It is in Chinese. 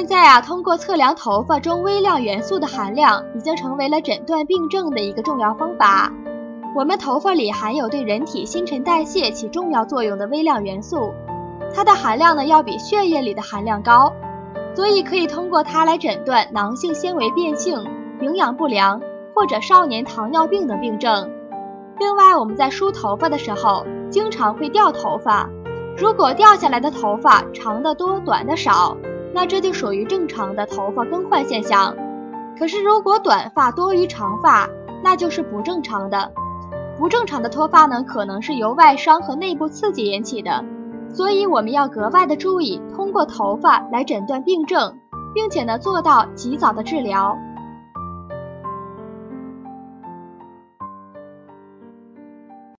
现在啊，通过测量头发中微量元素的含量，已经成为了诊断病症的一个重要方法。我们头发里含有对人体新陈代谢起重要作用的微量元素，它的含量呢要比血液里的含量高，所以可以通过它来诊断囊性纤维变性、营养不良或者少年糖尿病等病症。另外，我们在梳头发的时候，经常会掉头发，如果掉下来的头发长的多、短的少。那这就属于正常的头发更换现象。可是如果短发多于长发，那就是不正常的。不正常的脱发呢，可能是由外伤和内部刺激引起的。所以我们要格外的注意，通过头发来诊断病症，并且呢做到及早的治疗。